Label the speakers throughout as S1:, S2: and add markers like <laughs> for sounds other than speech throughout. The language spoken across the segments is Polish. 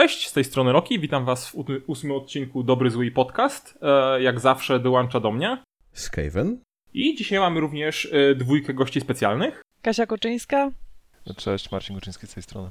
S1: Cześć, z tej strony Roki, witam was w ósmym odcinku Dobry Zły Podcast. E, jak zawsze dołącza do mnie.
S2: Skaven.
S1: I dzisiaj mamy również e, dwójkę gości specjalnych.
S3: Kasia Koczyńska.
S4: Cześć, Marcin Kuczyński z tej strony.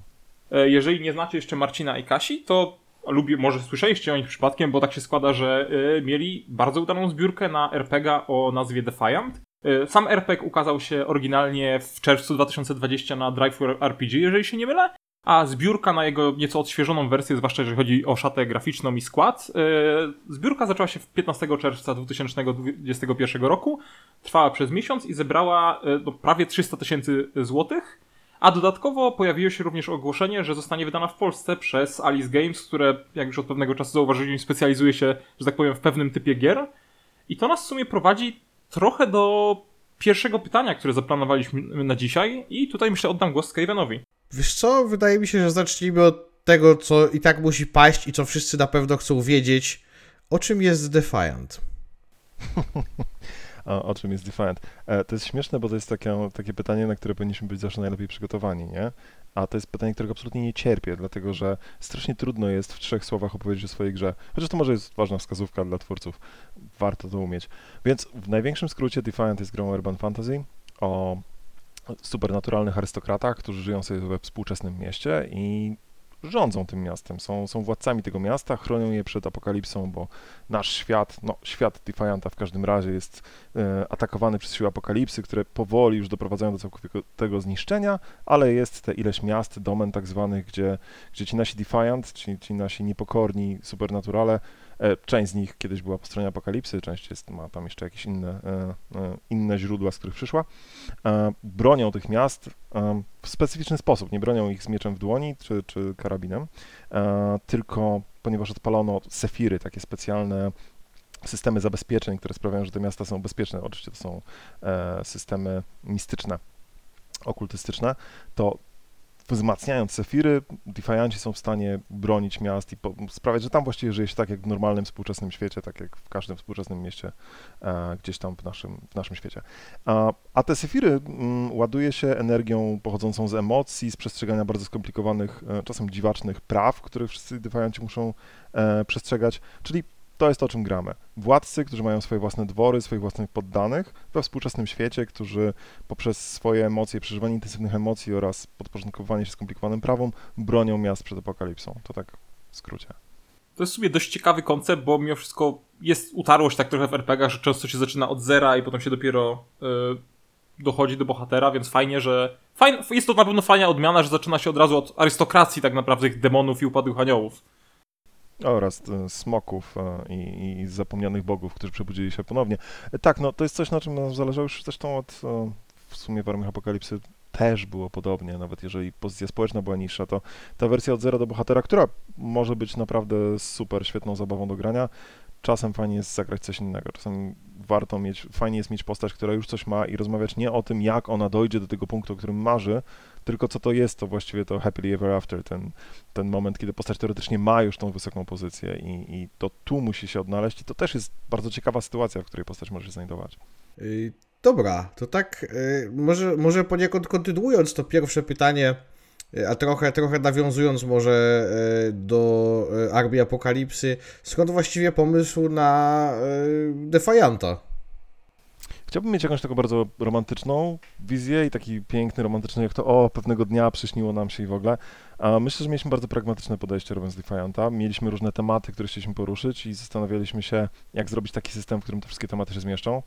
S1: E, jeżeli nie znacie jeszcze Marcina i Kasi, to lubię, może słyszeliście o nich przypadkiem, bo tak się składa, że mieli bardzo udaną zbiórkę na RPG o nazwie Defiant. Sam RPG ukazał się oryginalnie w czerwcu 2020 na Drive RPG, jeżeli się nie mylę a zbiórka na jego nieco odświeżoną wersję, zwłaszcza jeżeli chodzi o szatę graficzną i skład, yy, zbiórka zaczęła się 15 czerwca 2021 roku, trwała przez miesiąc i zebrała yy, prawie 300 tysięcy złotych, a dodatkowo pojawiło się również ogłoszenie, że zostanie wydana w Polsce przez Alice Games, które, jak już od pewnego czasu zauważyliśmy, specjalizuje się, że tak powiem, w pewnym typie gier. I to nas w sumie prowadzi trochę do pierwszego pytania, które zaplanowaliśmy na dzisiaj i tutaj myślę oddam głos Skavenowi.
S2: Wiesz co, wydaje mi się, że zacznijmy od tego, co i tak musi paść i co wszyscy na pewno chcą wiedzieć. O czym jest Defiant? <laughs>
S4: o, o czym jest Defiant? E, to jest śmieszne, bo to jest takie, takie pytanie, na które powinniśmy być zawsze najlepiej przygotowani, nie? A to jest pytanie, którego absolutnie nie cierpię, dlatego że strasznie trudno jest w trzech słowach opowiedzieć o swojej grze. Chociaż to może jest ważna wskazówka dla twórców. Warto to umieć. Więc w największym skrócie Defiant jest grą Urban Fantasy o supernaturalnych arystokratach, którzy żyją sobie we współczesnym mieście i rządzą tym miastem, są, są władcami tego miasta, chronią je przed apokalipsą, bo nasz świat, no świat Defianta w każdym razie jest e, atakowany przez siły apokalipsy, które powoli już doprowadzają do całkowitego zniszczenia, ale jest te ileś miast, domen tak zwanych, gdzie, gdzie ci nasi Defiant, ci, ci nasi niepokorni supernaturale E, część z nich kiedyś była po stronie apokalipsy, część jest, ma tam jeszcze jakieś inne, e, e, inne źródła, z których przyszła. Bronią tych miast w specyficzny sposób. Nie bronią ich z mieczem w dłoni czy, czy karabinem, tylko ponieważ odpalono sefiry, takie specjalne systemy zabezpieczeń, które sprawiają, że te miasta są bezpieczne, oczywiście to są systemy mistyczne, okultystyczne, to wzmacniając Sefiry, Defianci są w stanie bronić miast i sprawiać, że tam właściwie żyje się tak jak w normalnym współczesnym świecie, tak jak w każdym współczesnym mieście e, gdzieś tam w naszym, w naszym świecie. A, a te Sefiry m, mm, ładuje się energią pochodzącą z emocji, z przestrzegania bardzo skomplikowanych, e, czasem dziwacznych praw, których wszyscy Defianci muszą e, przestrzegać, czyli to jest to, o czym gramy. Władcy, którzy mają swoje własne dwory, swoich własnych poddanych we współczesnym świecie, którzy poprzez swoje emocje, przeżywanie intensywnych emocji oraz podporządkowanie się skomplikowanym prawom bronią miast przed apokalipsą. To tak w skrócie.
S1: To jest w sumie dość ciekawy koncept, bo mimo wszystko jest utarłość tak trochę w RPG, że często się zaczyna od zera i potem się dopiero yy, dochodzi do bohatera, więc fajnie, że. Fajn, jest to na pewno fajna odmiana, że zaczyna się od razu od arystokracji tak naprawdę demonów i upadłych aniołów.
S4: Oraz e, smoków e, i, i, zapomnianych bogów, którzy przebudzili się ponownie. E, tak, no to jest coś, na czym nam zależało już zresztą od w sumie w Armiach Apokalipsy też było podobnie, nawet jeżeli pozycja społeczna była niższa, to ta wersja od zera do bohatera, która może być naprawdę super, świetną zabawą do grania, czasem fajnie jest zagrać coś innego, czasem warto mieć, fajnie jest mieć postać, która już coś ma i rozmawiać nie o tym, jak ona dojdzie do tego punktu, o którym marzy, tylko co to jest to właściwie to happily ever after, ten, ten moment, kiedy postać teoretycznie ma już tą wysoką pozycję i, i to tu musi się odnaleźć i to też jest bardzo ciekawa sytuacja, w której postać może się znajdować.
S2: Y, dobra, to tak, y, może, może poniekąd kontynuując to pierwsze pytanie, y, a trochę, trochę nawiązując może do Armii Apokalipsy, skąd właściwie pomysł na Defianta?
S4: Chciałbym mieć jakąś taką bardzo romantyczną wizję i taki piękny, romantyczny, jak to o, pewnego dnia przyśniło nam się i w ogóle. A myślę, że mieliśmy bardzo pragmatyczne podejście robiąc Defianta. Mieliśmy różne tematy, które chcieliśmy poruszyć i zastanawialiśmy się, jak zrobić taki system, w którym te wszystkie tematy się zmieszczą.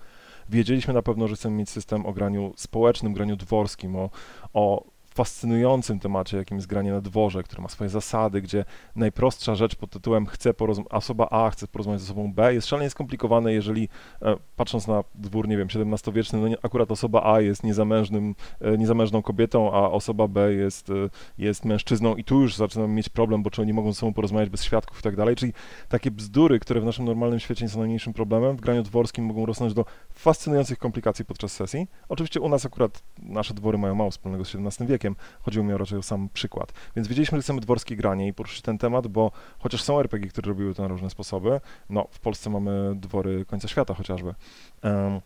S4: Wiedzieliśmy na pewno, że chcemy mieć system o graniu społecznym, graniu dworskim, o, o fascynującym temacie, jakim jest granie na dworze, który ma swoje zasady, gdzie najprostsza rzecz pod tytułem chce osoba A chce porozmawiać z osobą B jest szalenie skomplikowane, jeżeli e, patrząc na dwór, nie wiem, XVII-wieczny, no akurat osoba A jest niezamężnym, e, niezamężną kobietą, a osoba B jest, e, jest mężczyzną i tu już zaczynamy mieć problem, bo czy oni mogą ze sobą porozmawiać bez świadków i tak dalej, czyli takie bzdury, które w naszym normalnym świecie nie są najmniejszym problemem, w graniu dworskim mogą rosnąć do fascynujących komplikacji podczas sesji. Oczywiście u nas akurat nasze dwory mają mało wspólnego z XVII wiekiem, wiekiem. Chodziło mi raczej o sam przykład. Więc wiedzieliśmy, że chcemy dworskie granie i poruszyć ten temat, bo chociaż są RPG, które robiły to na różne sposoby, no w Polsce mamy dwory końca świata chociażby. Um,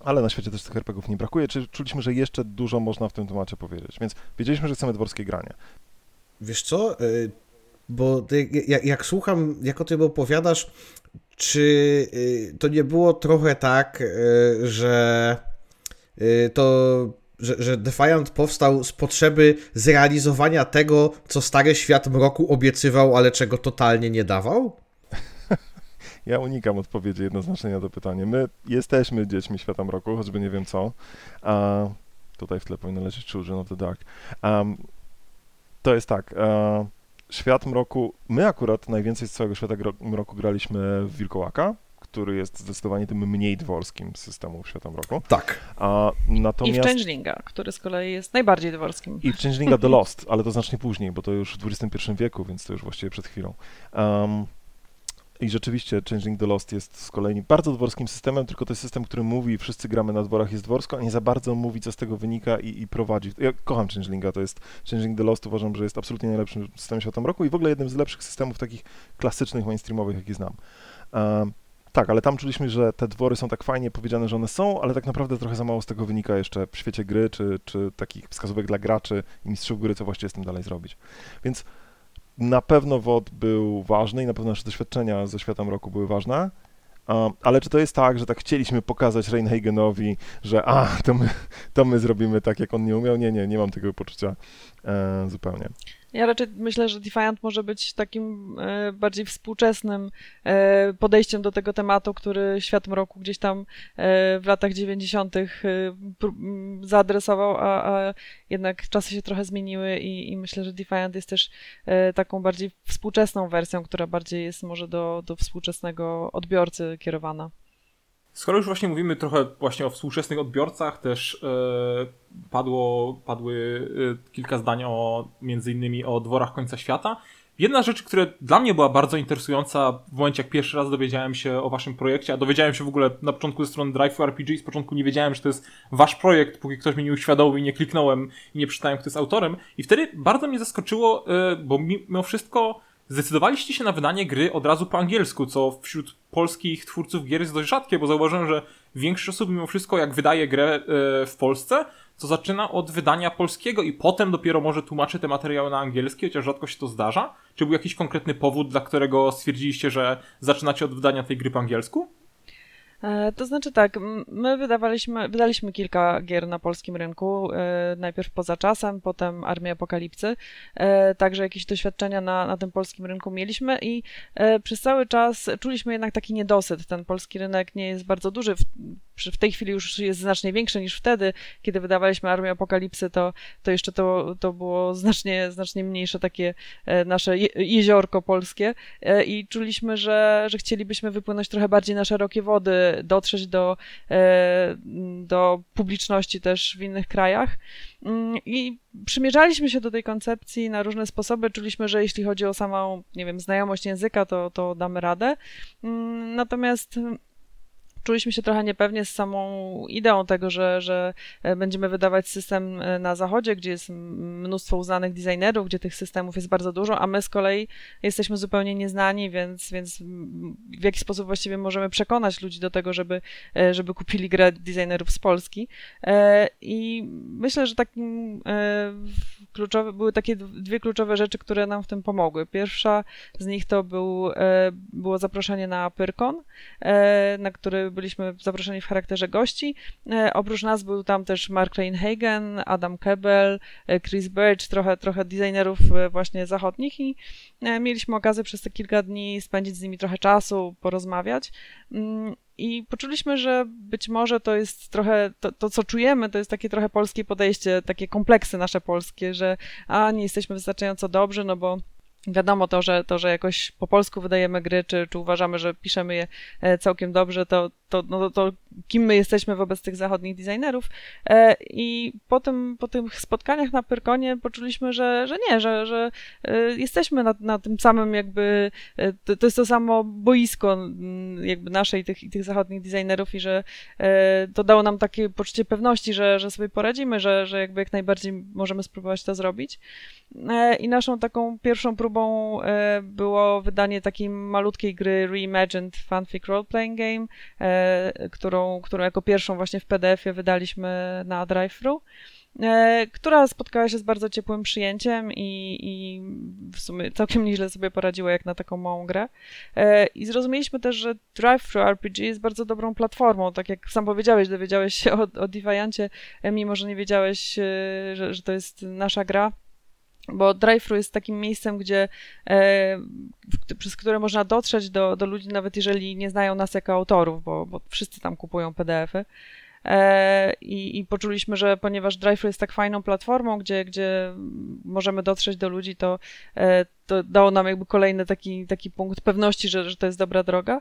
S4: ale na świecie też tych RPGów nie brakuje, czyli czuliśmy, że jeszcze dużo można w tym temacie powiedzieć, więc wiedzieliśmy, że chcemy dworskie granie.
S2: Wiesz co, y, bo ty, jak, jak, słucham, jak o tym opowiadasz, czy y, to nie było trochę tak, y, że to że, że Defiant powstał z potrzeby zrealizowania tego, co stary świat mroku obiecywał, ale czego totalnie nie dawał? <laughs>
S4: Ja unikam odpowiedzi jednoznacznie na to pytanie. My jesteśmy dziećmi świata mroku, choćby nie wiem co. A tutaj w tle powinno leżeć Children of the Dark. Um, to jest tak. Świat mroku. My akurat najwięcej z całego świata mroku graliśmy w Wilkołaka, który jest zdecydowanie tym mniej dworskim systemem świata mroku.
S2: Tak.
S4: A, natomiast...
S3: I w Changelinga, który z kolei jest najbardziej dworskim.
S4: I w Changelinga The <laughs> Lost, ale to znacznie później, bo to już w XXI wieku, więc to już właściwie przed chwilą. Um, i rzeczywiście Changing the Lost jest z kolei bardzo dworskim systemem, tylko to jest system, który mówi, wszyscy gramy na dworach, jest dworsko, a nie za bardzo mówi, co z tego wynika i, i prowadzi. Ja kocham Changelinga, to jest Changing the Lost, uważam, że jest absolutnie najlepszym systemem świata roku i w ogóle jednym z lepszych systemów takich klasycznych, mainstreamowych, jakie znam. Um, tak, ale tam czuliśmy, że te dwory są tak fajnie powiedziane, że one są, ale tak naprawdę trochę za mało z tego wynika jeszcze w świecie gry, czy, czy takich wskazówek dla graczy i mistrzów gry, co właściwie z tym dalej zrobić. Więc na pewno WOD był ważny i na pewno nasze doświadczenia ze światem roku były ważne. Um, ale czy to jest tak, że tak chcieliśmy pokazać Reinhagenowi, że a, to my, to my zrobimy tak, jak on nie umiał? Nie, nie, nie mam tego poczucia e, zupełnie.
S3: Ja raczej myślę, że Defiant może być takim e, bardziej współczesnym e, podejściem do tego tematu, który świat mroku gdzieś tam e, w latach 90. E, zaadresował, a, jednak czasy się trochę zmieniły i, i myślę, że Defiant jest też taką bardziej współczesną wersją, która bardziej jest może do, do współczesnego odbiorcy kierowana.
S1: Skoro już właśnie mówimy trochę właśnie o współczesnych odbiorcach, też e, padło, padły e, kilka zdań o między innymi o dworach końca świata. Jedna rzecz, która dla mnie była bardzo interesująca w momencie, jak pierwszy raz dowiedziałem się o waszym projekcie, a dowiedziałem się w ogóle na początku ze strony Drive RPG, z początku nie wiedziałem, że to jest wasz projekt, póki ktoś mnie nie uświadomił i nie kliknąłem i nie przeczytałem, kto jest autorem. I wtedy bardzo mnie zaskoczyło, e, bo mimo wszystko zdecydowaliście się na wydanie gry od razu po angielsku, co wśród polskich twórców gier jest dość rzadkie, bo zauważyłem, że większość osób mimo wszystko jak wydaje grę e, w Polsce, to zaczyna od wydania polskiego i potem dopiero może tłumaczy te materiały na angielski, chociaż rzadko się to zdarza. Czy był jakiś konkretny powód, dla którego stwierdziliście, że zaczynacie od wydania tej gry po angielsku?
S3: E, to znaczy tak, my wydawaliśmy, wydaliśmy kilka gier na polskim rynku, e, najpierw poza czasem, potem Armia Apokalipsy, e, także jakieś doświadczenia na, na tym polskim rynku mieliśmy i przez cały czas czuliśmy jednak taki niedosyt. Ten polski rynek nie jest bardzo duży, w tej chwili już jest znacznie większy niż wtedy, kiedy wydawaliśmy Armię Apokalipsy, to, to jeszcze to, to było znacznie, znacznie mniejsze takie nasze jeziorko polskie i czuliśmy, że, że chcielibyśmy wypłynąć trochę bardziej na szerokie wody dotrzeć do, e, do publiczności też w innych krajach. Mm, I przymierzaliśmy się do tej koncepcji na różne sposoby. Czuliśmy, że jeśli chodzi o samą, nie wiem, znajomość języka, to, to damy radę. Mm, natomiast czuliśmy się trochę niepewnie z samą ideą tego, że, że e, będziemy wydawać system e, na zachodzie, gdzie jest mnóstwo uznanych designerów, gdzie tych systemów jest bardzo dużo, a my z kolei jesteśmy zupełnie nieznani, więc, więc w jaki sposób właściwie możemy przekonać ludzi do tego, żeby, e, żeby kupili grę designerów z Polski. I myślę, że takim kluczowe, były takie dwie kluczowe rzeczy, które nam w tym pomogły. Pierwsza z nich to był, było zaproszenie na Pyrkon, na który byliśmy zaproszeni w charakterze gości. E, oprócz nas był tam też Mark Reinhagen, Adam Kebel, e, Chris Birch, trochę, trochę designerów e, właśnie zachodnich i mieliśmy okazję przez te kilka dni spędzić z nimi trochę czasu, porozmawiać. Mm, I poczuliśmy, że być może to jest trochę, to, to, co czujemy, to jest takie trochę polskie podejście, takie kompleksy nasze polskie, że a nie jesteśmy wystarczająco dobrzy, no bo wiadomo to, że to, że jakoś po polsku wydajemy gry, czy, czy uważamy, że piszemy je e, całkiem dobrze, to, to, no, to kim my jesteśmy wobec tych zachodnich designerów. E, I po, tym, po tych spotkaniach na Pyrkonie poczuliśmy, że, że nie, że, że e, jesteśmy na, na tym samym jakby, to, to jest to samo boisko jakby naszej tych, tych zachodnich designerów i że to dało nam takie poczucie pewności, że, że sobie poradzimy, że, że jakby jak najbardziej możemy spróbować to zrobić. I naszą taką pierwszą próbą próbą e, było wydanie takiej malutkiej gry Reimagined Fanfic Role Playing Game, e, którą, którą jako pierwszą właśnie w PDF-ie wydaliśmy na drive-thru. e, która spotkała się z bardzo ciepłym przyjęciem i, i w sumie całkiem nieźle sobie poradziła jak na taką małą grę. I zrozumieliśmy też, że Drive-Thru RPG jest bardzo dobrą platformą, tak jak sam powiedziałeś, dowiedziałeś się o, o Defiancie, mimo że nie wiedziałeś, że, że to jest nasza gra. Bo drive-thru jest takim miejscem, gdzie, e, w- przez które można dotrzeć do, do ludzi, nawet jeżeli nie znają nas jako autorów, bo, bo wszyscy tam kupują PDF-y. E, i, I poczuliśmy, że ponieważ drive jest tak fajną platformą, gdzie, gdzie możemy dotrzeć do ludzi, to, e, to dało nam jakby kolejny taki, taki punkt pewności, że, że to jest dobra droga.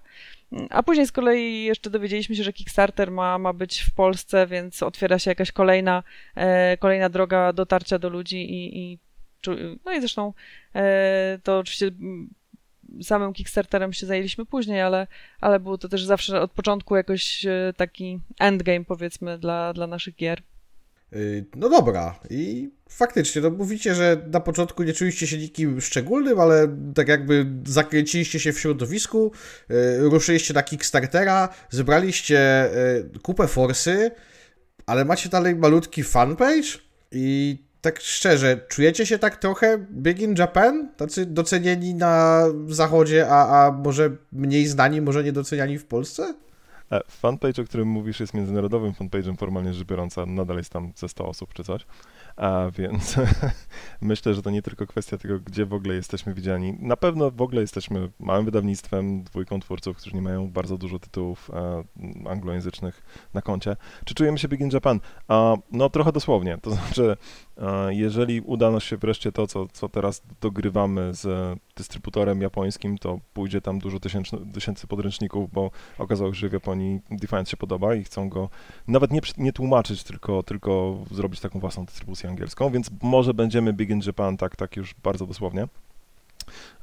S3: A później z kolei jeszcze dowiedzieliśmy się, że Kickstarter ma, ma być w Polsce, więc otwiera się jakaś kolejna, e, kolejna droga dotarcia do ludzi i, i no i zresztą e, to oczywiście samym Kickstarterem się zajęliśmy później, ale, ale był to też zawsze od początku jakoś e, taki endgame powiedzmy dla, dla naszych gier.
S2: Y, No dobra, i faktycznie, no mówicie, że na początku nie czuliście się nikim szczególnym, ale tak jakby zakręciliście się w środowisku, y, ruszyliście na Kickstartera, zebraliście y, kupę forsy, ale macie dalej malutki fanpage i tak szczerze, czujecie się tak trochę Big in Japan? Tacy docenieni na zachodzie, a, a może mniej znani, może niedoceniani w Polsce?
S4: E, Fanpage, o którym mówisz, jest międzynarodowym fanpage'em formalnie rzecz biorąc, a nadal jest tam ze 100 osób czy coś. A więc <laughs> myślę, że to nie tylko kwestia tego, gdzie w ogóle jesteśmy widziani. Na pewno w ogóle jesteśmy małym wydawnictwem, dwójką twórców, którzy nie mają bardzo dużo tytułów e, anglojęzycznych na koncie. Czy czujemy się Big in Japan? A, no trochę dosłownie. To znaczy, jeżeli uda nam się wreszcie to, co, co teraz dogrywamy z dystrybutorem japońskim, to pójdzie tam dużo tysięcy, tysięcy podręczników, bo okazało się, że w Japonii Defiance się podoba i chcą go nawet nie, nie tłumaczyć, tylko, tylko zrobić taką własną dystrybucję angielską, więc może będziemy Big in Japan, tak, tak już bardzo dosłownie.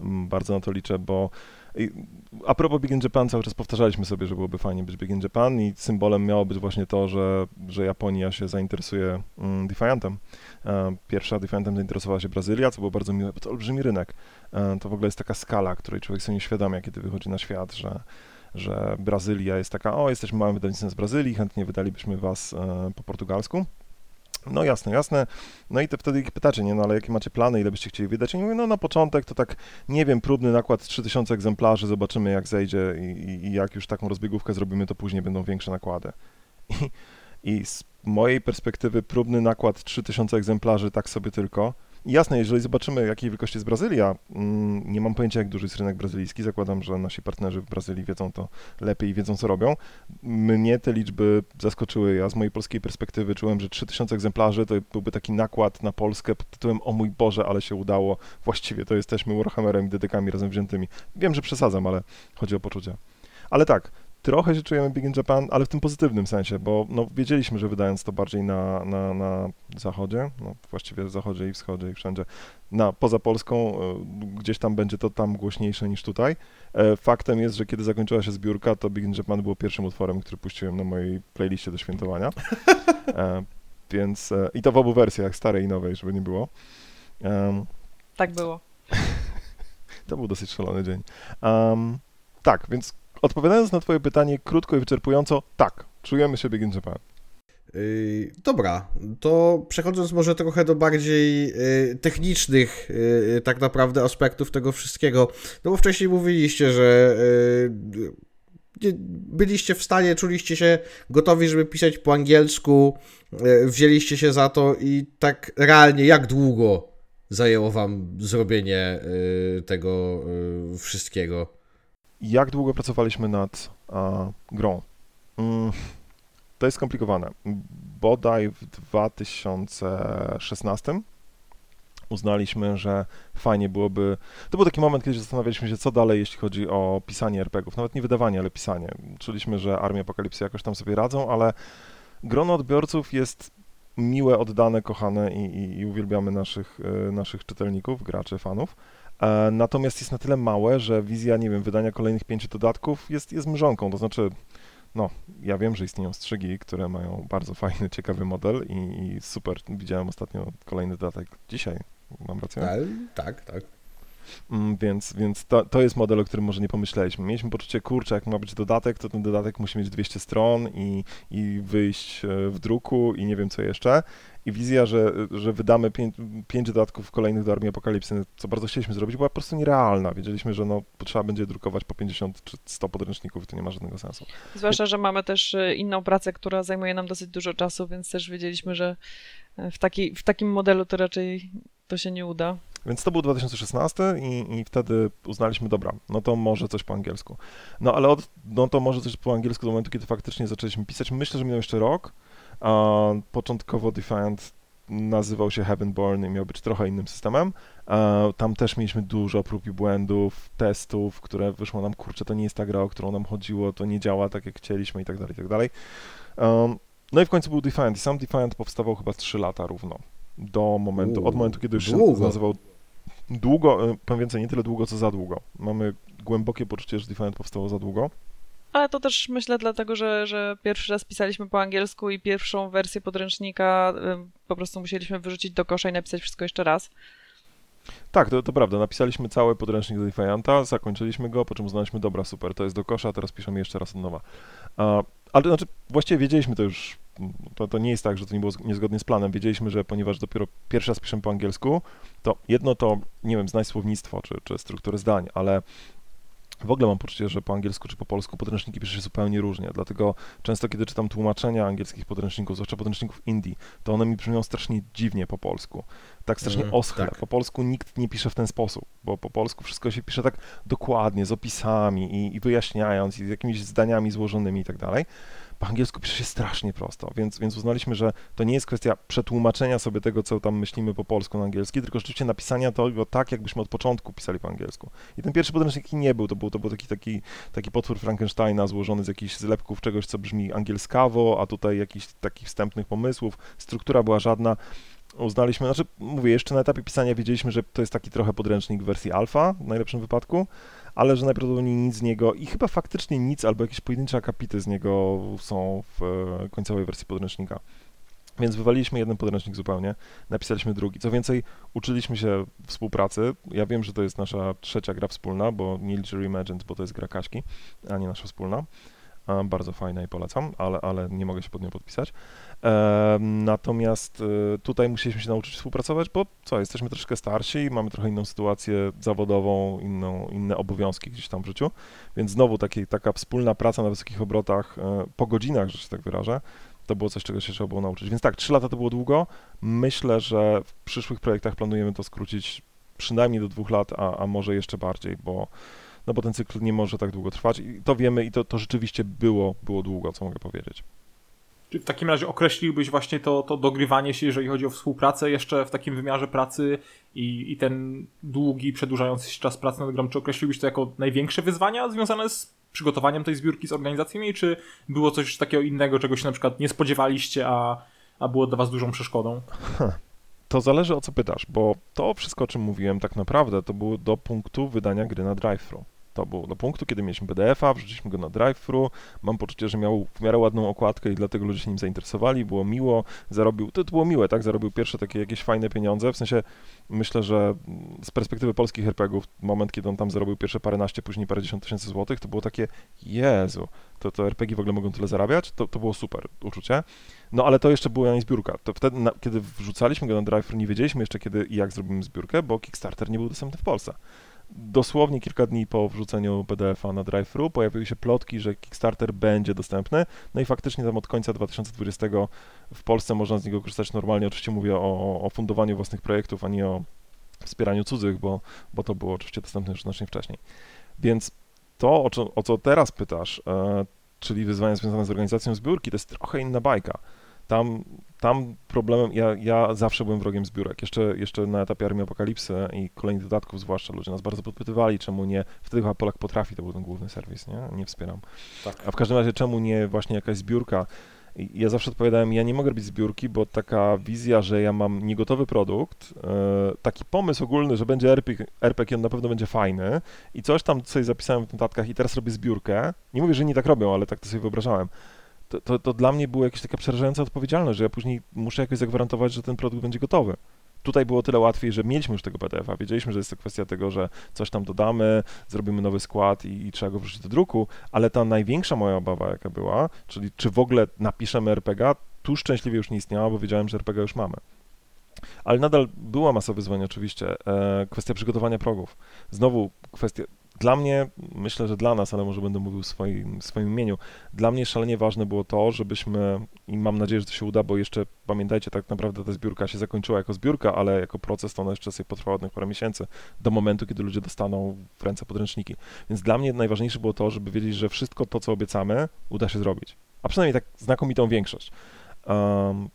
S4: Mm, Bardzo na to liczę, bo a propos Big in Japan, cały czas powtarzaliśmy sobie, że byłoby fajnie być Big in Japan i symbolem miało być właśnie to, że, że Japonia się zainteresuje mm, Defiantem. E, Pierwsza Defiantem zainteresowała się Brazylia, co było bardzo miłe, bo to olbrzymi rynek. E, To w ogóle jest taka skala, której człowiek sobie nie uświadamia, kiedy wychodzi na świat, że, że Brazylia jest taka, o, jesteśmy małym wydawnictwem z Brazylii, chętnie wydalibyśmy was e, po portugalsku. No jasne, jasne. No i te wtedy ich pytacie, nie, no ale jakie macie plany, ile byście chcieli wydać? I mówię, no na początek to tak, nie wiem, próbny nakład 3000 egzemplarzy, zobaczymy jak zejdzie i, i, jak już taką rozbiegówkę zrobimy, to później będą większe nakłady. I, I z mojej perspektywy próbny nakład 3000 egzemplarzy tak sobie tylko. Jasne, jeżeli zobaczymy, jakiej wielkości jest Brazylia, mm, nie mam pojęcia, jak duży jest rynek brazylijski. Zakładam, że nasi partnerzy w Brazylii wiedzą to lepiej i wiedzą, co robią. Mnie te liczby zaskoczyły. Ja z mojej polskiej perspektywy czułem, że 3000 egzemplarzy to byłby taki nakład na Polskę pod tytułem O mój Boże, ale się udało. Właściwie to jesteśmy Warhammerem i dedykami razem wziętymi. Wiem, że przesadzam, ale chodzi o poczucie. Ale tak, trochę się czujemy Big in Japan, ale w tym pozytywnym sensie, bo no, wiedzieliśmy, że wydając to bardziej na, na, na zachodzie, no, właściwie w zachodzie i wschodzie i wszędzie, na, poza Polską, e, gdzieś tam będzie to tam głośniejsze niż tutaj. E, Faktem jest, że kiedy zakończyła się zbiórka, to Big in Japan było pierwszym utworem, który puściłem na mojej playliście do świętowania. <laughs> E, Więc, i to w obu wersjach, starej i nowej, żeby nie było. Em,
S3: Tak było. <laughs>
S4: to był dosyć szalony dzień. Um, tak, więc odpowiadając na twoje pytanie krótko i wyczerpująco, tak, czujemy się Big in Japan.
S2: Dobra, to przechodząc może trochę do bardziej yy, technicznych yy, tak naprawdę aspektów tego wszystkiego, no bo wcześniej mówiliście, że yy, byliście w stanie, czuliście się gotowi, żeby pisać po angielsku, wzięliście się za to i tak realnie jak długo zajęło wam zrobienie tego wszystkiego?
S4: Jak długo pracowaliśmy nad a, grą? Mm, to jest skomplikowane. Bodaj w 2016 uznaliśmy, że fajnie byłoby. To był taki moment, kiedy zastanawialiśmy się, co dalej, jeśli chodzi o pisanie RPGów. Nawet nie wydawanie, ale pisanie. Czuliśmy, że Armia Apokalipsy jakoś tam sobie radzą, ale grono odbiorców jest miłe, oddane, kochane i, i, i uwielbiamy naszych, y, naszych czytelników, graczy, fanów. E, Natomiast jest na tyle małe, że wizja, nie wiem, wydania kolejnych pięciu dodatków jest, jest mrzonką. To znaczy, no, ja wiem, że istnieją strzygi, które mają bardzo fajny, ciekawy model i, i super. Widziałem ostatnio kolejny dodatek dzisiaj. Mam rację?
S2: Ale, tak, tak.
S4: Mm, Więc, więc to, to jest model, o którym może nie pomyśleliśmy. Mieliśmy poczucie, kurczę, jak ma być dodatek, to ten dodatek musi mieć 200 stron i, i wyjść e, w druku i nie wiem co jeszcze. I wizja, że, że wydamy pięć, pięć dodatków kolejnych do Armii Apokalipsy, co bardzo chcieliśmy zrobić, była po prostu nierealna. Wiedzieliśmy, że no, trzeba będzie drukować po 50 czy 100 podręczników i to nie ma żadnego sensu.
S3: Zwłaszcza, że mamy też y, inną pracę, która zajmuje nam dosyć dużo czasu, więc też wiedzieliśmy, że e, w, taki, w takim modelu to raczej to się nie uda.
S4: Więc to był 2016 i, i wtedy uznaliśmy, dobra, no to może coś po angielsku. No ale od, no to może coś po angielsku do momentu, kiedy faktycznie zaczęliśmy pisać. Myślę, że minął jeszcze rok. A początkowo Defiant nazywał się Heavenborn i miał być trochę innym systemem. A tam też mieliśmy dużo prób i błędów, testów, które wyszło nam, kurczę, to nie jest ta gra, o którą nam chodziło, to nie działa tak, jak chcieliśmy i tak dalej, i tak dalej. Um, no i w końcu był Defiant i sam Defiant powstawał chyba 3 lata równo. Do momentu, od
S2: Uuu,
S4: momentu, kiedy już się
S2: długo.
S4: nazywał długo, e, powiem więcej, nie tyle długo, co za długo. Mamy głębokie poczucie, że Defiant powstało za długo.
S3: Ale to też myślę dlatego, że, że pierwszy raz pisaliśmy po angielsku i pierwszą wersję podręcznika po prostu musieliśmy wyrzucić do kosza i napisać wszystko jeszcze raz.
S4: Tak, to, to prawda. Napisaliśmy cały podręcznik do Defianta, zakończyliśmy go, po czym uznaliśmy, dobra, super, to jest do kosza, teraz piszemy jeszcze raz od nowa. A, ale to znaczy, właściwie wiedzieliśmy to już, to, to nie jest tak, że to nie było niezgodnie z planem. Wiedzieliśmy, że ponieważ dopiero pierwszy raz piszemy po angielsku, to jedno to, nie wiem, znać słownictwo czy, czy strukturę zdań, ale w ogóle mam poczucie, że po angielsku czy po polsku podręczniki pisze się zupełnie różnie, dlatego często kiedy czytam tłumaczenia angielskich podręczników, zwłaszcza podręczników indie, to one mi brzmią strasznie dziwnie po polsku. Tak strasznie
S2: Mhm,
S4: oschle.
S2: tak.
S4: Po polsku nikt nie pisze w ten sposób, bo po polsku wszystko się pisze tak dokładnie, z opisami i, i wyjaśniając, i z jakimiś zdaniami złożonymi i tak dalej. Po angielsku pisze się strasznie prosto, więc, więc uznaliśmy, że to nie jest kwestia przetłumaczenia sobie tego, co tam myślimy po polsku na angielski, tylko rzeczywiście napisania tego tak, jakbyśmy od początku pisali po angielsku. I ten pierwszy podręcznik nie był, to był, to był taki, taki, taki potwór Frankensteina złożony z jakichś zlepków czegoś, co brzmi angielskawo, a tutaj jakichś takich wstępnych pomysłów, struktura była żadna. Uznaliśmy, znaczy mówię, jeszcze na etapie pisania wiedzieliśmy, że to jest taki trochę podręcznik w wersji alfa w najlepszym wypadku, ale że najprawdopodobniej nic z niego i chyba faktycznie nic albo jakieś pojedyncze akapity z niego są w e, końcowej wersji podręcznika. Więc wywaliliśmy jeden podręcznik zupełnie, napisaliśmy drugi. Co więcej, uczyliśmy się współpracy. Ja wiem, że to jest nasza trzecia gra wspólna, bo nie liczę Reimagined, bo to jest gra Kaśki, a nie nasza wspólna. A, bardzo fajna i polecam, ale, ale nie mogę się pod nią podpisać. Natomiast e, tutaj musieliśmy się nauczyć współpracować, bo co, jesteśmy troszkę starsi, mamy trochę inną sytuację zawodową, inną, inne obowiązki gdzieś tam w życiu, więc znowu taka wspólna praca na wysokich obrotach, e, po godzinach, że się tak wyrażę, to było coś, czego się trzeba było nauczyć. Więc tak, trzy lata to było długo. Myślę, że w przyszłych projektach planujemy to skrócić przynajmniej do dwóch lat, a, a może jeszcze bardziej, bo, no bo ten cykl nie może tak długo trwać i to wiemy i to, to rzeczywiście było, było długo, co mogę powiedzieć.
S1: Czy w takim razie określiłbyś właśnie to, to dogrywanie się, jeżeli chodzi o współpracę, jeszcze w takim wymiarze pracy i, i ten długi, przedłużający się czas pracy nad grą, czy określiłbyś to jako największe wyzwania związane z przygotowaniem tej zbiórki, z organizacją jej, czy było coś takiego innego, czego się na przykład nie spodziewaliście, a, a było dla was dużą przeszkodą?
S4: To zależy o co pytasz, bo to wszystko, o czym mówiłem, tak naprawdę to było do punktu wydania gry na drive-thru. To było do punktu, kiedy mieliśmy PDF-a, wrzuciliśmy go na drive-thru. Mam poczucie, że miał w miarę ładną okładkę i dlatego ludzie się nim zainteresowali. Było miło, zarobił, to, to było miłe, tak? Zarobił pierwsze takie jakieś fajne pieniądze. W sensie myślę, że z perspektywy polskich RPGów, moment, kiedy on tam zarobił pierwsze paręnaście, później parędziesiąt tysięcy złotych, to było takie, Jezu, to, to RPG w ogóle mogą tyle zarabiać? To, to było super uczucie. No ale to jeszcze była nie zbiórka. To wtedy, na, kiedy wrzucaliśmy go na drive nie wiedzieliśmy jeszcze kiedy i jak zrobimy zbiórkę, bo Kickstarter nie był dostępny w Polsce. Dosłownie kilka dni po wrzuceniu PDF-a na drive pojawiły się plotki, że Kickstarter będzie dostępny. No i faktycznie tam od końca 2020 w Polsce można z niego korzystać normalnie. Oczywiście mówię o, o fundowaniu własnych projektów, a nie o wspieraniu cudzych, bo, bo to było oczywiście dostępne już znacznie wcześniej. Więc to, o co, o co teraz pytasz, e, czyli wyzwania związane z organizacją zbiórki, to jest trochę inna bajka. Tam, tam problemem, ja, ja zawsze byłem wrogiem zbiórek. Jeszcze, jeszcze na etapie Armii Apokalipsy i kolejnych dodatków zwłaszcza ludzie nas bardzo podpytywali, czemu nie, wtedy chyba Polak Potrafi to był ten główny serwis, nie? Nie wspieram.
S1: Tak.
S4: A w każdym razie czemu nie właśnie jakaś zbiórka? Ja zawsze odpowiadałem, ja nie mogę robić zbiórki, bo taka wizja, że ja mam niegotowy produkt, e, taki pomysł ogólny, że będzie RPG, RPG, on na pewno będzie fajny i coś tam sobie zapisałem w notatkach i teraz robię zbiórkę. Nie mówię, że inni tak robią, ale tak to sobie wyobrażałem. To, to, to dla mnie była jakaś taka przerażająca odpowiedzialność, że ja później muszę jakoś zagwarantować, że ten produkt będzie gotowy. tutaj było tyle łatwiej, że mieliśmy już tego PDF-a, wiedzieliśmy, że jest to kwestia tego, że coś tam dodamy, zrobimy nowy skład i, i trzeba go wrzucić do druku, ale ta największa moja obawa, jaka była, czyli czy w ogóle napiszemy RPG, tu szczęśliwie już nie istniała, bo wiedziałem, że RPG już mamy. Ale nadal była masa wyzwań oczywiście. E, kwestia przygotowania progów. Znowu kwestia, dla mnie, myślę, że dla nas, ale może będę mówił w swoim, swoim imieniu, dla mnie szalenie ważne było to, żebyśmy, i mam nadzieję, że to się uda, bo jeszcze pamiętajcie, tak naprawdę ta zbiórka się zakończyła jako zbiórka, ale jako proces to ona jeszcze sobie potrwa od parę miesięcy, do momentu, kiedy ludzie dostaną w ręce podręczniki. Więc dla mnie najważniejsze było to, żeby wiedzieć, że wszystko to, co obiecamy, uda się zrobić. A przynajmniej tak znakomitą większość. Um,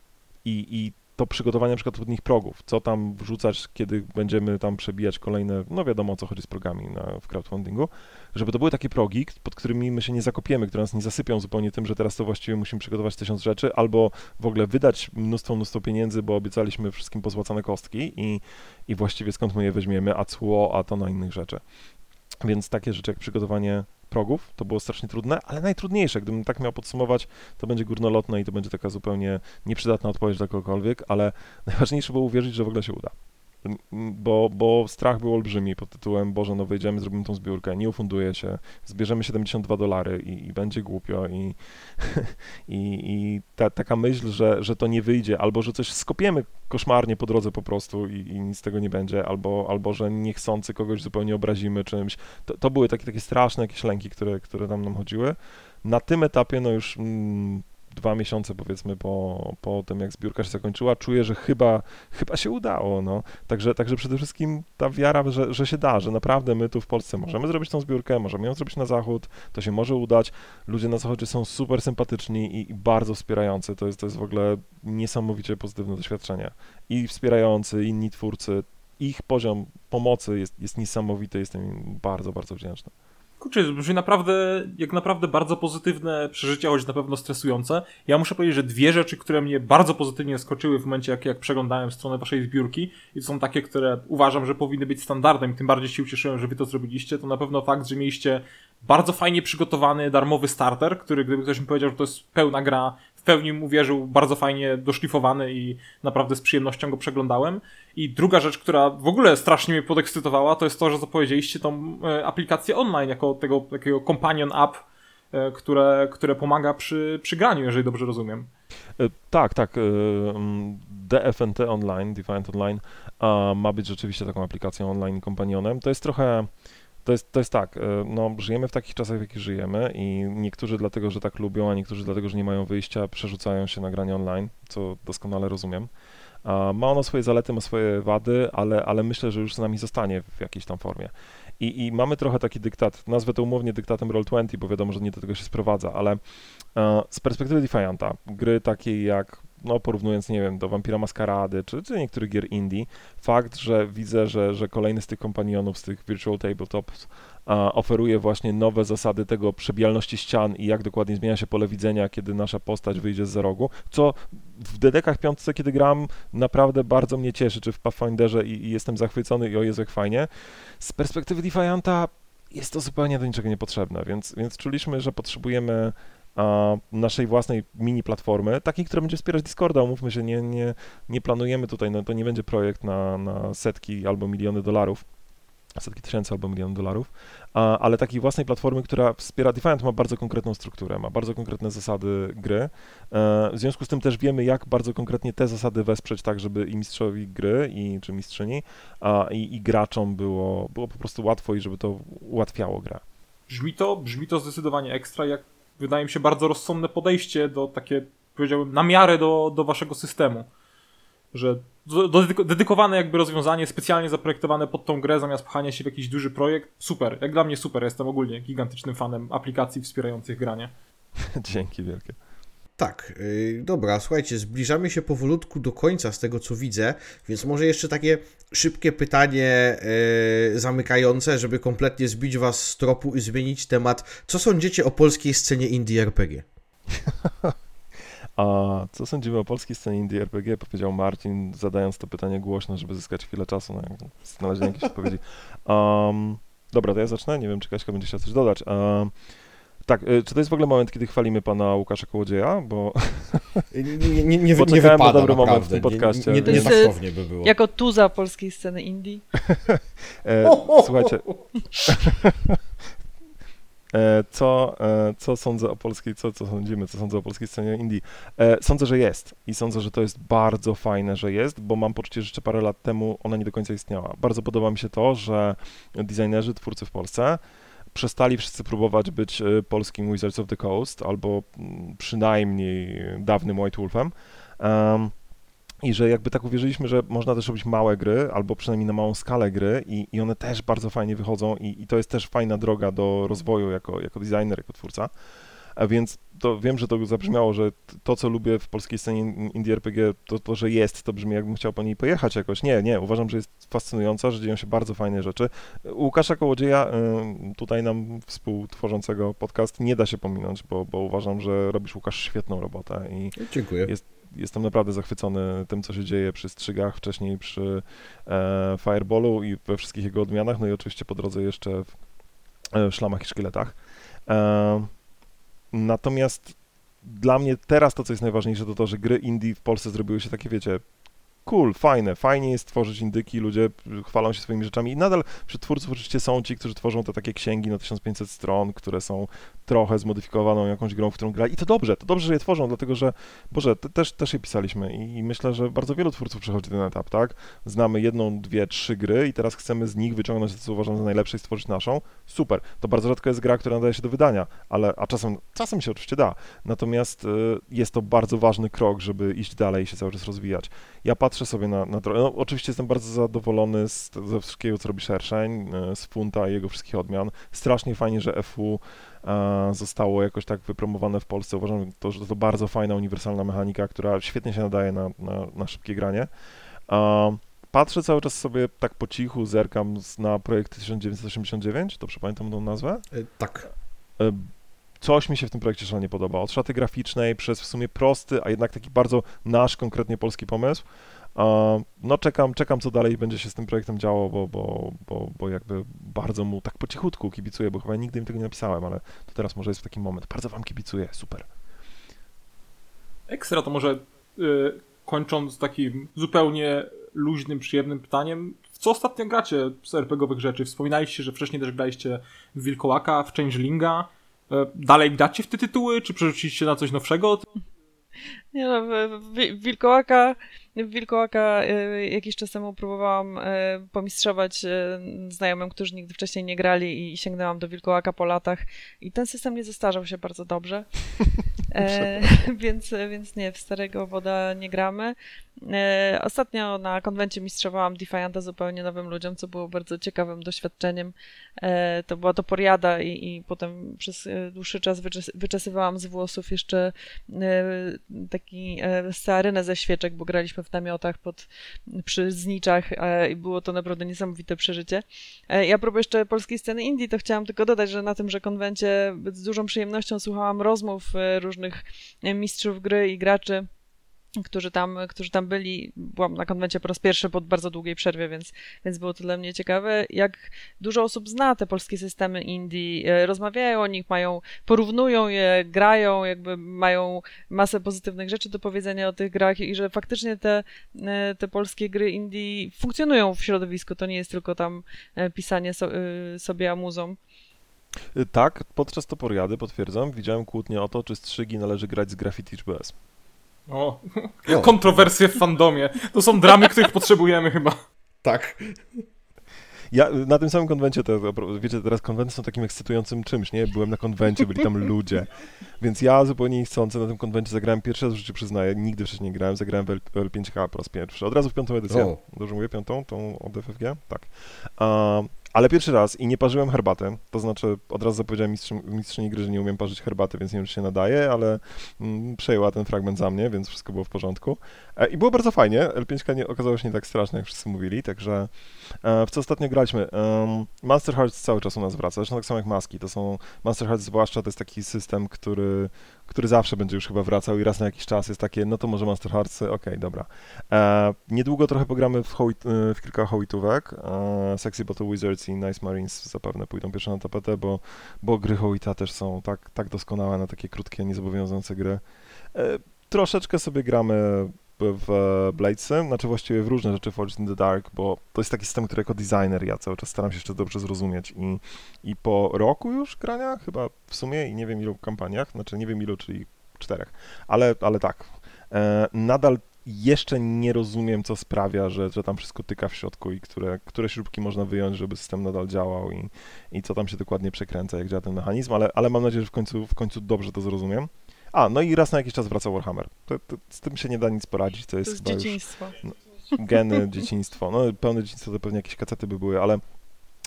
S4: i, I to przygotowanie na przykład odpowiednich progów, co tam wrzucać, kiedy będziemy tam przebijać kolejne, no wiadomo o co chodzi z progami na, w crowdfundingu, żeby to były takie progi, pod którymi my się nie zakopiemy, które nas nie zasypią zupełnie tym, że teraz to właściwie musimy przygotować tysiąc rzeczy, albo w ogóle wydać mnóstwo, mnóstwo pieniędzy, bo obiecaliśmy wszystkim pozłacane kostki i, i właściwie skąd my je weźmiemy, a cło, a to na innych rzeczy. Więc takie rzeczy jak przygotowanie progów, to było strasznie trudne, ale najtrudniejsze, gdybym tak miał podsumować, to będzie górnolotne i to będzie taka zupełnie nieprzydatna odpowiedź dla kogokolwiek, ale <laughs> najważniejsze było uwierzyć, że w ogóle się uda bo, bo strach był olbrzymi pod tytułem Boże, no wyjdziemy, zrobimy tą zbiórkę, nie ufunduje się, zbierzemy 72 dolary i, i będzie głupio i, <laughs> i, i ta, taka myśl, że, że to nie wyjdzie, albo że coś skopiemy koszmarnie po drodze po prostu i, i nic z tego nie będzie, albo, albo że niechcący kogoś zupełnie obrazimy czymś, to, to były takie, takie straszne jakieś lęki, które, które tam nam chodziły. Na tym etapie, no już... Mm, dwa miesiące powiedzmy po, po tym, jak zbiórka się zakończyła, czuję, że chyba, chyba się udało, no. Także, także przede wszystkim ta wiara, że, że się da, że naprawdę my tu w Polsce możemy zrobić tą zbiórkę, możemy ją zrobić na zachód, to się może udać. Ludzie na zachodzie są super sympatyczni i, i bardzo wspierający. To jest, to jest w ogóle niesamowicie pozytywne doświadczenie. I wspierający, inni twórcy, ich poziom pomocy jest, jest niesamowity, jestem im bardzo, bardzo wdzięczny.
S1: Kurczę, brzmi naprawdę, jak naprawdę bardzo pozytywne przeżycia, choć na pewno stresujące. Ja muszę powiedzieć, że dwie rzeczy, które mnie bardzo pozytywnie skoczyły w momencie, jak, jak przeglądałem stronę waszej zbiórki i to są takie, które uważam, że powinny być standardem tym bardziej się ucieszyłem, że wy to zrobiliście, to na pewno fakt, że mieliście bardzo fajnie przygotowany darmowy starter, który gdyby ktoś mi powiedział, że to jest pełna gra, pełni mu wierzył, bardzo fajnie doszlifowany i naprawdę z przyjemnością go przeglądałem. I druga rzecz, która w ogóle strasznie mnie podekscytowała, to jest to, że zapowiedzieliście tą e, aplikację online jako tego takiego companion app, e, które, które pomaga przy, przy graniu, jeżeli dobrze rozumiem.
S4: E, tak, tak. Mm, DFNT Online, Defiant Online ma być rzeczywiście taką aplikacją online kompanionem. To jest trochę to jest, to jest tak, e, no, żyjemy w takich czasach, w jakich żyjemy i niektórzy dlatego, że tak lubią, a niektórzy dlatego, że nie mają wyjścia, przerzucają się na granie online, co doskonale rozumiem. Ma ono swoje zalety, ma swoje wady, ale, ale myślę, że już z nami zostanie w jakiejś tam formie. I, I mamy trochę taki dyktat, nazwę to umownie dyktatem Roll20, bo wiadomo, że nie do tego się sprowadza, ale e, z perspektywy Defianta, gry takiej jak no porównując, nie wiem, do Vampira Maskarady, czy, czy niektórych gier indie, fakt, że widzę, że, że kolejny z tych kompanionów, z tych virtual tabletops a, oferuje właśnie nowe zasady tego przebijalności ścian i jak dokładnie zmienia się pole widzenia, kiedy nasza postać wyjdzie z rogu, co w DDK piątce, kiedy gram, naprawdę bardzo mnie cieszy, czy w Pathfinderze i, i jestem zachwycony i o Jezu, jak fajnie. Z perspektywy Defianta jest to zupełnie do niczego niepotrzebne, więc, więc czuliśmy, że potrzebujemy naszej własnej mini platformy, takiej, która będzie wspierać Discorda. Umówmy się, nie, nie, nie planujemy tutaj, no to nie będzie projekt na, na setki albo miliony dolarów, setki tysięcy albo miliony dolarów, a, ale takiej własnej platformy, która wspiera Defiant ma bardzo konkretną strukturę, ma bardzo konkretne zasady gry. E, w związku z tym też wiemy, jak bardzo konkretnie te zasady wesprzeć tak, żeby i mistrzowi gry, i, czy mistrzyni, a, i, i graczom było, było po prostu łatwo i żeby to ułatwiało grę.
S1: Brzmi to, brzmi to zdecydowanie ekstra, jak wydaje mi się, bardzo rozsądne podejście do takie, powiedziałbym, na miarę do, do waszego systemu. Że do, do dedykowane jakby rozwiązanie, specjalnie zaprojektowane pod tą grę, zamiast pchania się w jakiś duży projekt. Super, jak dla mnie super. Jestem ogólnie gigantycznym fanem aplikacji wspierających granie. <laughs>
S4: Dzięki wielkie.
S2: Tak, yy, dobra, słuchajcie, zbliżamy się powolutku do końca z tego co widzę, więc może jeszcze takie szybkie pytanie yy, zamykające, żeby kompletnie zbić was z tropu i zmienić temat. Co sądzicie o polskiej scenie indie RPG? <laughs>
S4: A co sądzimy o polskiej scenie indie RPG? Powiedział Marcin, zadając to pytanie głośno, żeby zyskać chwilę czasu na znalezienie jakiejś <laughs> odpowiedzi. Um, dobra, to ja zacznę. Nie wiem, czy Kaśka będzie chciała coś dodać. Um, Tak, y, czy to jest w ogóle moment, kiedy chwalimy pana Łukasza Kołodzieja? Bo <laughs>
S2: Nie, nie, nie, nie,
S4: Poczekałem
S2: nie
S4: na
S2: wypada
S4: dobry moment w tym podcaście.
S2: Nie, nie,
S3: To
S2: nie, nietaktownie by było.
S3: Jako tuza polskiej sceny indie. <laughs>
S4: e, słuchajcie, <laughs> e, co, e, co sądzę o polskiej, co, co sądzimy, co sądzę o polskiej scenie indie? Sądzę, że jest i sądzę, że to jest bardzo fajne, że jest, bo mam poczucie, że jeszcze parę lat temu ona nie do końca istniała. Bardzo podoba mi się to, że designerzy, twórcy w Polsce przestali wszyscy próbować być e, polskim Wizards of the Coast, albo mm, przynajmniej dawnym White Wolfem. Em, I że jakby tak uwierzyliśmy, że można też robić małe gry, albo przynajmniej na małą skalę gry i, i one też bardzo fajnie wychodzą i, i to jest też fajna droga do rozwoju jako, jako designer, jako twórca. A więc to wiem, że to zabrzmiało, że to, co lubię w polskiej scenie in- indie RPG, to to, że jest, to brzmi jakbym chciał po niej pojechać jakoś. Nie, nie, uważam, że jest fascynująca, że dzieją się bardzo fajne rzeczy. U Łukasza Kołodzieja, tutaj nam współtworzącego podcast, nie da się pominąć, bo, bo uważam, że robisz, Łukasz, świetną robotę i
S2: Dziękuję.
S4: Jest- jestem naprawdę zachwycony tym, co się dzieje przy strzygach, wcześniej przy e, Fireballu i we wszystkich jego odmianach, no i oczywiście po drodze jeszcze w e, Szlamach i Szkieletach. E, natomiast dla mnie teraz to, co jest najważniejsze, to to, że gry indie w Polsce zrobiły się takie, wiecie, cool, fajne, fajnie jest tworzyć indyki, ludzie chwalą się swoimi rzeczami i nadal wśród twórców oczywiście są ci, którzy tworzą te takie księgi na 1500 stron, które są trochę zmodyfikowaną jakąś grą, w którą grali i to dobrze, to dobrze, że je tworzą, dlatego że, Boże, te, też, też je pisaliśmy i, i myślę, że bardzo wielu twórców przechodzi ten etap, tak? Znamy jedną, dwie, trzy gry i teraz chcemy z nich wyciągnąć to, co uważam za najlepsze i stworzyć naszą. Super, to bardzo rzadko jest gra, która nadaje się do wydania, ale, a czasem, czasem się oczywiście da, natomiast y, jest to bardzo ważny krok, żeby iść dalej i się cały czas rozwijać. Ja patrzę sobie na, na drogę, no, oczywiście jestem bardzo zadowolony z, ze wszystkiego, co robi Szerszeń, y, z Funta i jego wszystkich odmian. Strasznie fajnie, że FU e, zostało jakoś tak wypromowane w Polsce. Uważam, to, że to bardzo fajna, uniwersalna mechanika, która świetnie się nadaje na, na, na szybkie granie. E, patrzę cały czas sobie tak po cichu, zerkam na projekt 1989, dobrze pamiętam tą nazwę?
S2: E, Tak.
S4: E, Coś mi się w tym projekcie szalenie podoba. Od szaty graficznej przez w sumie prosty, a jednak taki bardzo nasz, konkretnie polski pomysł. No czekam, czekam co dalej będzie się z tym projektem działo, bo, bo, bo, bo jakby bardzo mu tak po cichutku kibicuję, bo chyba nigdy im tego nie napisałem, ale to teraz może jest taki moment. Bardzo wam kibicuję, super.
S1: Ekstra to może y, kończąc takim zupełnie luźnym, przyjemnym pytaniem. W co ostatnio gracie z RPGowych rzeczy? Wspominaliście, że wcześniej też graliście w Wilkołaka, w Changelinga. Y, dalej gracie w te tytuły, czy przerzuciliście na coś nowszego?
S3: Nie no, w, w, w Wilkołaka, w Wilkołaka y, jakiś czas temu próbowałam y, pomistrzować y, znajomym, którzy nigdy wcześniej nie grali i sięgnęłam do Wilkołaka po latach i ten system nie zestarzał się bardzo dobrze. <laughs> E, <laughs> więc, więc nie, w starego woda nie gramy. E, ostatnio na konwencie mistrzowałam Defianta zupełnie nowym ludziom, co było bardzo ciekawym doświadczeniem. E, to była to poriada i, i potem przez e, dłuższy czas wyczes- wyczesywałam z włosów jeszcze taki stearynę ze świeczek, bo graliśmy w namiotach pod, przy zniczach i było to naprawdę niesamowite przeżycie. Ja propos jeszcze polskiej sceny indie, to chciałam tylko dodać, że na tymże konwencie z dużą przyjemnością słuchałam rozmów różnych mistrzów gry i graczy, którzy tam, którzy tam byli. Byłam na konwencie po raz pierwszy po bardzo długiej przerwie, więc, więc było to dla mnie ciekawe, jak dużo osób zna te polskie systemy indie, rozmawiają o nich, mają, porównują je, grają, jakby mają masę pozytywnych rzeczy do powiedzenia o tych grach i że faktycznie te, e, te polskie gry indie funkcjonują w środowisku, to nie jest tylko tam e, pisanie so, e, sobie amuzą.
S4: Tak, podczas toporiady, potwierdzam, widziałem kłótnię o to, czy strzygi należy grać z Graffiti czy
S1: O,
S2: No,
S1: kontrowersje w fandomie. To są dramy, których potrzebujemy chyba.
S2: tak.
S4: Ja na tym samym konwencie, to, to, wiecie, teraz konwenty są takim ekscytującym czymś, nie? Byłem na konwencie, byli tam ludzie, więc ja zupełnie niechcący na tym konwencie zagrałem pierwszy raz w życiu, przyznaję, nigdy wcześniej nie grałem, zagrałem w L- L5K po raz pierwszy, od razu w piątą edycję,
S2: O.
S4: dobrze mówię, piątą, tą od FFG? Tak. Um, ale pierwszy raz i nie parzyłem herbaty, to znaczy od razu zapowiedziałem mistrzy, mistrzyni gry, że nie umiem parzyć herbaty, więc nie wiem, czy się nadaje, ale mm, przejęła ten fragment za mnie, więc wszystko było w porządku. E, I było bardzo fajnie, L5K nie, okazało się nie tak straszne, jak wszyscy mówili, także e, w co ostatnio graliśmy? Um, Hearts cały czas u nas wraca, zresztą tak samo jak Maski, to są, Monster Hearts zwłaszcza to jest taki system, który, który zawsze będzie już chyba wracał i raz na jakiś czas jest takie, no to może Monster Hearts, okej, dobra. E, niedługo trochę pogramy w, e, w kilka hołitówek, e, Sexy Battle Wizards i Nice Marines zapewne pójdą pierwsze na tapetę, bo, bo gry Hołita też są tak, tak doskonałe na takie krótkie, niezobowiązujące gry. E, troszeczkę sobie gramy w Bladesy, znaczy właściwie w różne rzeczy Forged in the Dark, bo to jest taki system, który jako designer ja cały czas staram się jeszcze dobrze zrozumieć i, i po roku już grania, chyba w sumie i nie wiem ilu kampaniach, znaczy nie wiem ilu, czyli czterech, ale, ale tak, e, nadal jeszcze nie rozumiem, co sprawia, że, że tam wszystko tyka w środku i które, które śrubki można wyjąć, żeby system nadal działał i, i co tam się dokładnie przekręca, jak działa ten mechanizm, ale, ale mam nadzieję, że w końcu, w końcu dobrze to zrozumiem. A, no i raz na jakiś czas wraca Warhammer. To, to, z tym się nie da nic poradzić, to
S3: To
S4: jest,
S3: jest
S4: chyba już
S3: dzieciństwo.
S4: geny, <laughs> dzieciństwo. No, pełne dzieciństwo to pewnie jakieś kacety by były, ale,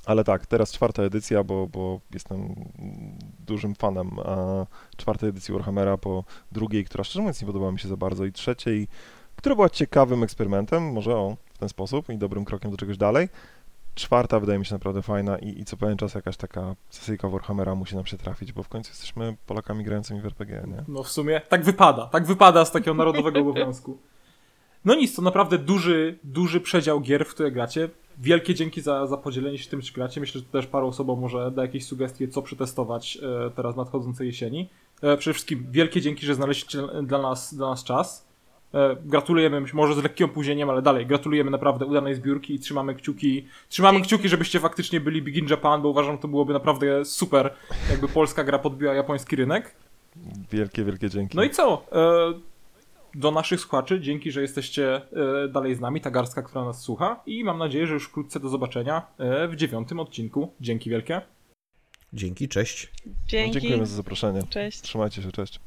S4: ale tak, teraz czwarta edycja, bo, bo jestem dużym fanem czwartej edycji Warhammera po drugiej, która szczerze mówiąc nie podobała mi się za bardzo i trzeciej, która była ciekawym eksperymentem, może o, w ten sposób i dobrym krokiem do czegoś dalej. Czwarta wydaje mi się naprawdę fajna i, i co pewien czas jakaś taka sesyjka Warhammera musi nam się trafić, bo w końcu jesteśmy Polakami grającymi w RPG, nie?
S1: No w sumie tak wypada, tak wypada z takiego narodowego <laughs> obowiązku. No nic, to naprawdę duży, duży przedział gier, w które gracie. Wielkie dzięki za, za podzielenie się tym, czy gracie. Myślę, że też paru osobom może da jakieś sugestie, co przetestować e, teraz nadchodzącej jesieni. E, przede wszystkim wielkie dzięki, że znaleźliście dla nas, dla nas czas. E, gratulujemy, może z lekkim opóźnieniem, ale dalej, gratulujemy naprawdę udanej zbiórki i trzymamy kciuki, trzymamy kciuki, żebyście faktycznie byli Big in Japan, bo uważam, że to byłoby naprawdę super, jakby polska gra podbiła japoński rynek.
S4: Wielkie, wielkie dzięki.
S1: No i co? E, do naszych słuchaczy, dzięki, że jesteście e, dalej z nami, ta garstka, która nas słucha i mam nadzieję, że już wkrótce do zobaczenia w dziewiątym odcinku. Dzięki wielkie.
S2: Dzięki, cześć.
S4: No,
S3: Dzięki.
S4: dziękujemy za zaproszenie.
S3: Cześć.
S4: Trzymajcie się, cześć.